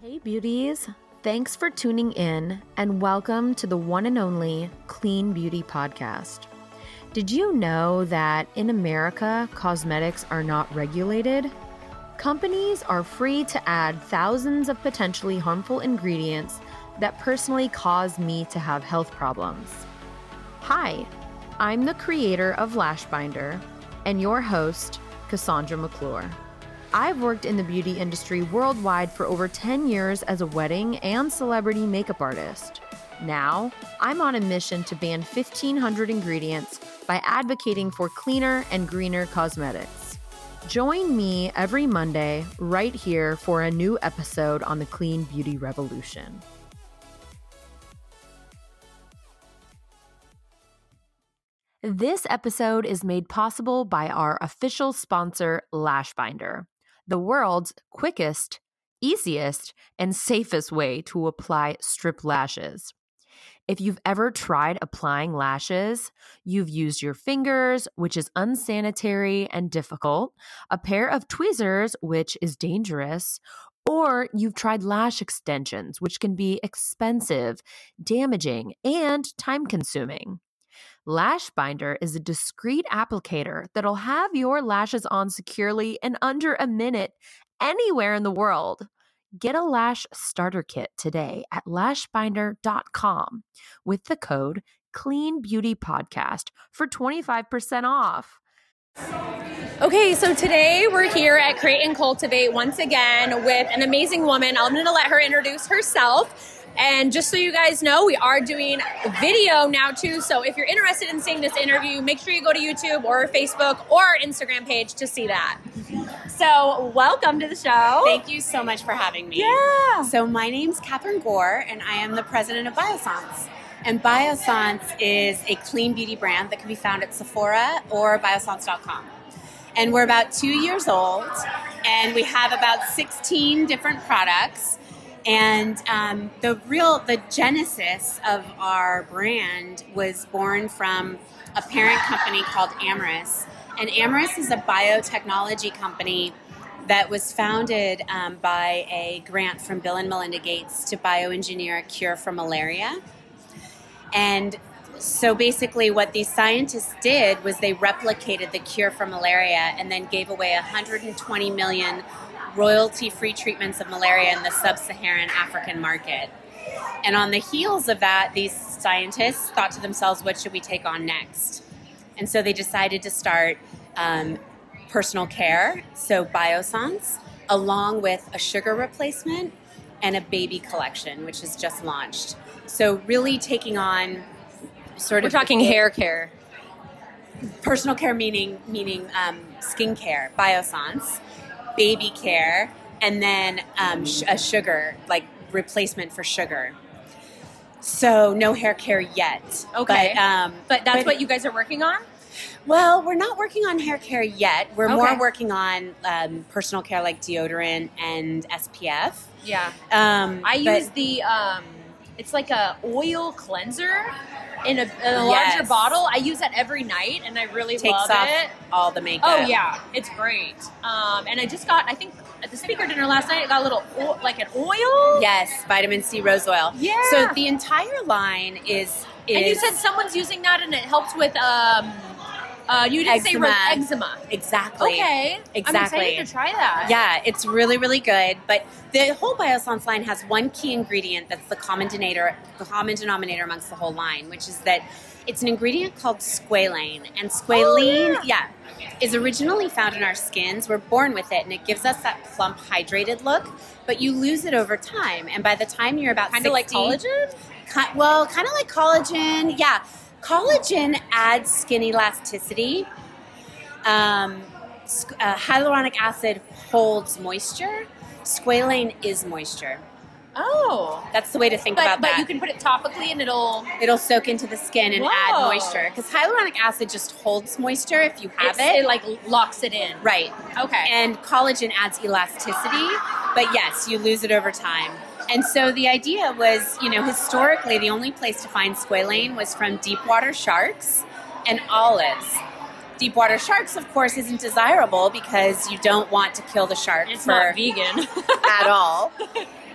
Hey, beauties. Thanks for tuning in and welcome to the one and only Clean Beauty Podcast. Did you know that in America, cosmetics are not regulated? Companies are free to add thousands of potentially harmful ingredients that personally cause me to have health problems. Hi, I'm the creator of Lash Binder and your host, Cassandra McClure. I've worked in the beauty industry worldwide for over 10 years as a wedding and celebrity makeup artist. Now, I'm on a mission to ban 1,500 ingredients by advocating for cleaner and greener cosmetics. Join me every Monday right here for a new episode on the Clean Beauty Revolution. This episode is made possible by our official sponsor, Lashbinder the world's quickest, easiest, and safest way to apply strip lashes. If you've ever tried applying lashes, you've used your fingers, which is unsanitary and difficult, a pair of tweezers, which is dangerous, or you've tried lash extensions, which can be expensive, damaging, and time consuming. Lash Binder is a discreet applicator that'll have your lashes on securely in under a minute anywhere in the world. Get a lash starter kit today at lashbinder.com with the code Clean Beauty Podcast for 25% off. Okay, so today we're here at Create and Cultivate once again with an amazing woman. I'm going to let her introduce herself. And just so you guys know, we are doing video now too. So if you're interested in seeing this interview, make sure you go to YouTube or Facebook or Instagram page to see that. So welcome to the show. Thank you so much for having me. Yeah. So my name's Catherine Gore, and I am the president of Biossance. And Biossance is a clean beauty brand that can be found at Sephora or biossance.com. And we're about two years old, and we have about 16 different products and um, the real, the genesis of our brand was born from a parent company called Amyris. And Amyris is a biotechnology company that was founded um, by a grant from Bill and Melinda Gates to bioengineer a cure for malaria. And so basically, what these scientists did was they replicated the cure for malaria and then gave away 120 million royalty free treatments of malaria in the sub Saharan African market. And on the heels of that, these scientists thought to themselves, what should we take on next? And so they decided to start um, personal care, so Biossance, along with a sugar replacement and a baby collection, which is just launched. So really taking on sort We're of. We're talking hair care. Personal care meaning meaning um, skincare, Biossance, baby care, and then um, sh- a sugar, like replacement for sugar. So no hair care yet. Okay. But, um, but that's but, what you guys are working on? Well, we're not working on hair care yet. We're okay. more working on um, personal care like deodorant and SPF. Yeah. Um, I use the, um, it's like a oil cleanser in a, in a yes. larger bottle. I use that every night, and I really Takes love off it. All the makeup. Oh yeah, it's great. Um, and I just got, I think at the speaker dinner last night, I got a little oil, like an oil. Yes, vitamin C rose oil. Yeah. So the entire line is. is and you said someone's using that, and it helps with. Um, uh, you didn't eczema. say eczema. Exactly. Okay. Exactly. I'm excited to try that. Yeah, it's really, really good. But the whole Biossance line has one key ingredient that's the common denominator, the common denominator amongst the whole line, which is that it's an ingredient called squalane. And squalane, oh, yeah. yeah, is originally found in our skins. We're born with it, and it gives us that plump, hydrated look. But you lose it over time, and by the time you're about kind of like collagen. well, kind of like collagen, yeah. Collagen adds skin elasticity. Um, uh, hyaluronic acid holds moisture. Squalane is moisture. Oh, that's the way to think but, about but that. But you can put it topically, and it'll it'll soak into the skin and Whoa. add moisture. Because hyaluronic acid just holds moisture if you have it's, it. It like locks it in. Right. Okay. And collagen adds elasticity, but yes, you lose it over time. And so the idea was, you know, historically the only place to find squalane was from deep water sharks and olives. Deep water sharks, of course, isn't desirable because you don't want to kill the shark it's for not vegan at all.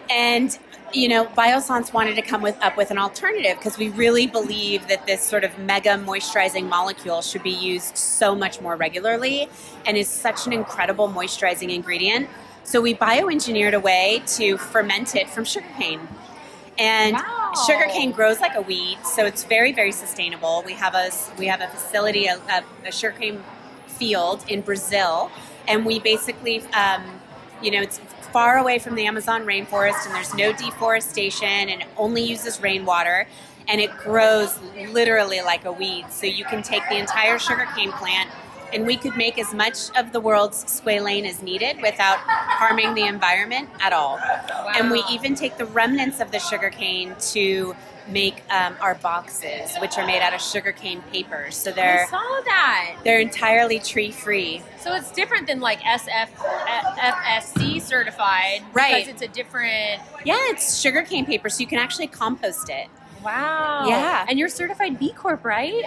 And you know, Biossance wanted to come with up with an alternative because we really believe that this sort of mega moisturizing molecule should be used so much more regularly and is such an incredible moisturizing ingredient. So we bioengineered a way to ferment it from sugarcane. And Wow. sugarcane grows like a weed, so it's very, very sustainable. We have a we have a facility, a, a, a sugarcane field in Brazil, and we basically, um, you know, it's far away from the Amazon rainforest, and there's no deforestation, and it only uses rainwater, and it grows literally like a weed. So you can take the entire sugarcane plant. And we could make as much of the world's squalane as needed without harming the environment at all. And we even take the remnants of the sugarcane to make um, our boxes, which are made out of sugarcane paper. So they're saw that. they're entirely tree free. So it's different than like SF, FSC certified, Right. Because it's a different. Yeah, it's sugarcane paper, so you can actually compost it. Wow. Yeah. And you're certified B Corp, right?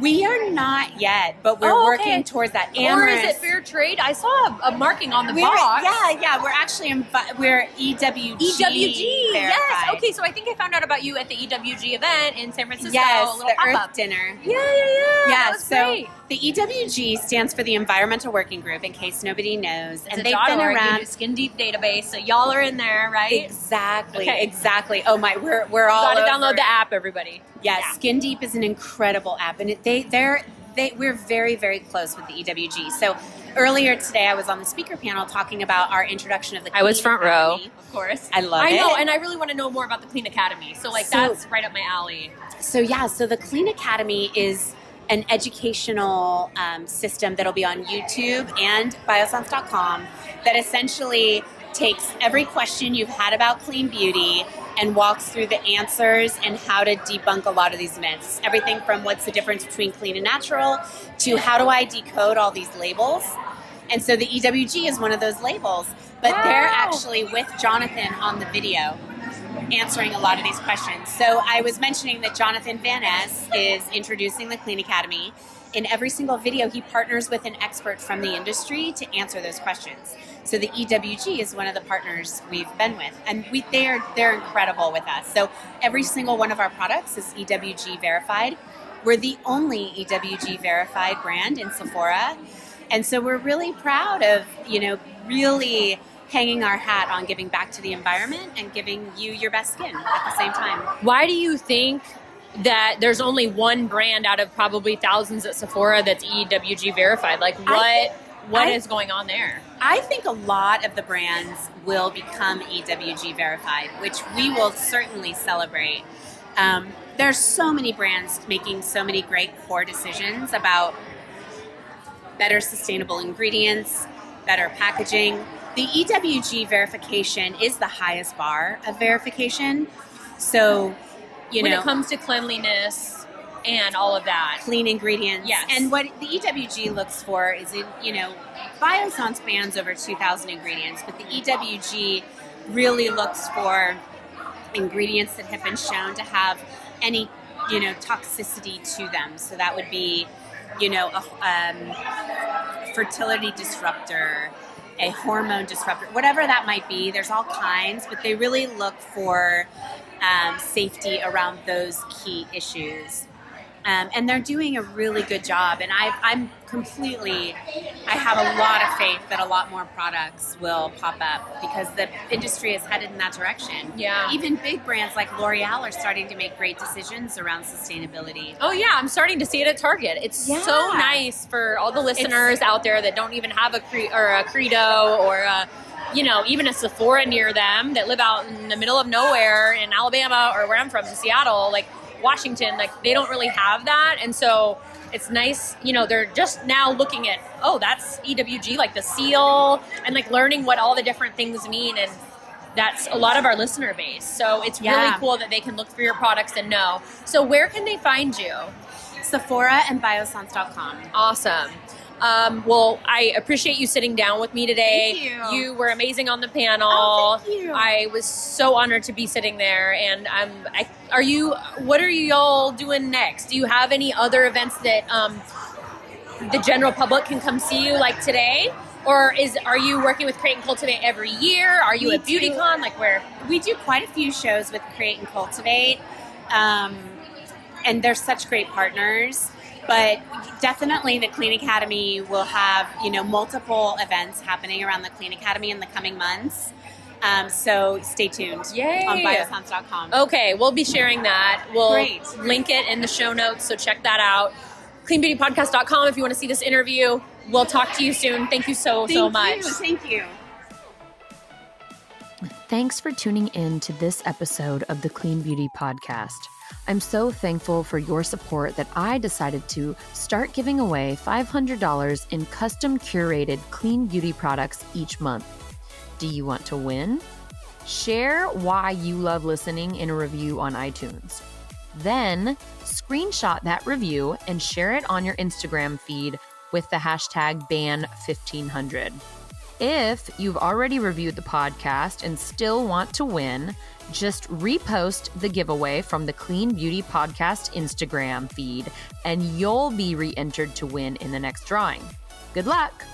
We are not yet, but we're Oh, okay. working towards that. Or is it fair trade? I saw a, a marking on the We're, box. yeah, yeah, we're actually in, we're EWG. EWG. Yes. Okay, so I think I found out about you at the EWG event in San Francisco. Yes, the. Earth Dinner. Yeah, yeah, yeah. Yeah, that was so great. The EWG stands for the Environmental Working Group, in case nobody knows, It's and they've been org, around. Skin Deep database, so y'all are in there, right? Exactly, Okay. exactly. Oh my, we're we're all Got to over download the app, everybody. Yeah, Yeah. Skin Deep is an incredible app, and it, they they're they we're very very close with the EWG. So earlier today, I was on the speaker panel talking about our introduction of the. I was Clean front row, of course. I love I know, it. and I really want to know more about the Clean Academy. So, like, So- that's right up my alley. So yeah, so the Clean Academy is an educational um, system that'll be on YouTube and Biossance.com that essentially takes every question you've had about clean beauty and walks through the answers and how to debunk a lot of these myths. Everything from what's the difference between clean and natural to how do I decode all these labels. And so the EWG is one of those labels, but they're actually with Jonathan on the video answering a lot of these questions. So I was mentioning that Jonathan Van Ness is introducing the Clean Academy. In every single video, he partners with an expert from the industry to answer those questions. So the EWG is one of the partners we've been with, and we they're they're incredible with us. So every single one of our products is EWG verified. We're the only EWG verified brand in Sephora, and so we're really proud of you know really hanging our hat on giving back to the environment and giving you your best skin at the same time. Why do you think that there's only one brand out of probably thousands at Sephora that's EWG verified? Like, what I- what I- is going on there? I think a lot of the brands will become EWG verified, which we will certainly celebrate. Um, there's so many brands making so many great core decisions about better sustainable ingredients, better packaging. The EWG verification is the highest bar of verification. So, you when know, when it comes to cleanliness and all of that. clean ingredients. Yes. And what the EWG looks for is, in, you know, Biossance bans over 2,000 ingredients, but the EWG really looks for ingredients that have been shown to have any, you know, toxicity to them. So that would be, you know, a um, fertility disruptor, a hormone disruptor, whatever that might be. There's all kinds, but they really look for um, safety around those key issues. Um, and they're doing a really good job. And I, I'm completely, I have a lot of faith that a lot more products will pop up because the industry is headed in that direction. Yeah. Even big brands like L'Oreal are starting to make great decisions around sustainability. Oh yeah, I'm starting to see it at Target. It's Yeah. so nice for all the listeners out there that don't even have a cre- or a Credo or a, you know even a Sephora near them that live out in the middle of nowhere in Alabama or where I'm from in Seattle, like Washington. Like they don't really have that, and so it's nice. You know, they're just now looking at oh, that's EWG, like the seal, and like learning what all the different things mean and. That's a lot of our listener base. So it's really cool that they can look for your products and know. So, where can they find you? Sephora and Biossance.com. Awesome. Um, well, I appreciate you sitting down with me today. Thank you. were amazing on the panel. Oh, thank you. I was so honored to be sitting there. And I'm. I, are you? What are you all doing next? Do you have any other events that um, the general public can come see you like today? or is are you working with Create and Cultivate every year? Are you We at BeautyCon? Like where? We do quite a few shows with Create and Cultivate, um, and they're such great partners. But definitely, the Clean Academy will have you know multiple events happening around the Clean Academy in the coming months. Um, so stay tuned Yay. on biossance.com. Okay, we'll be sharing that. We'll Great. link it in the show notes, so check that out. Cleanbeautypodcast.com if you want to see this interview. We'll talk to you soon. Thank you so, so much. you. Thank you. Thanks for tuning in to this episode of the Clean Beauty Podcast. I'm so thankful for your support that I decided to start giving away $500 in custom curated clean beauty products each month. Do you want to win? Share why you love listening in a review on iTunes. Then screenshot that review and share it on your Instagram feed with the hashtag BAN1500. If you've already reviewed the podcast and still want to win, just repost the giveaway from the Clean Beauty Podcast Instagram feed and you'll be re entered to win in the next drawing. Good luck!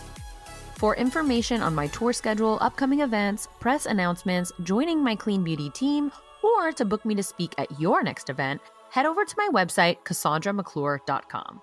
For information on my tour schedule, upcoming events, press announcements, joining my Clean Beauty team, or to book me to speak at your next event, head over to my website, CassandraMcClure.com.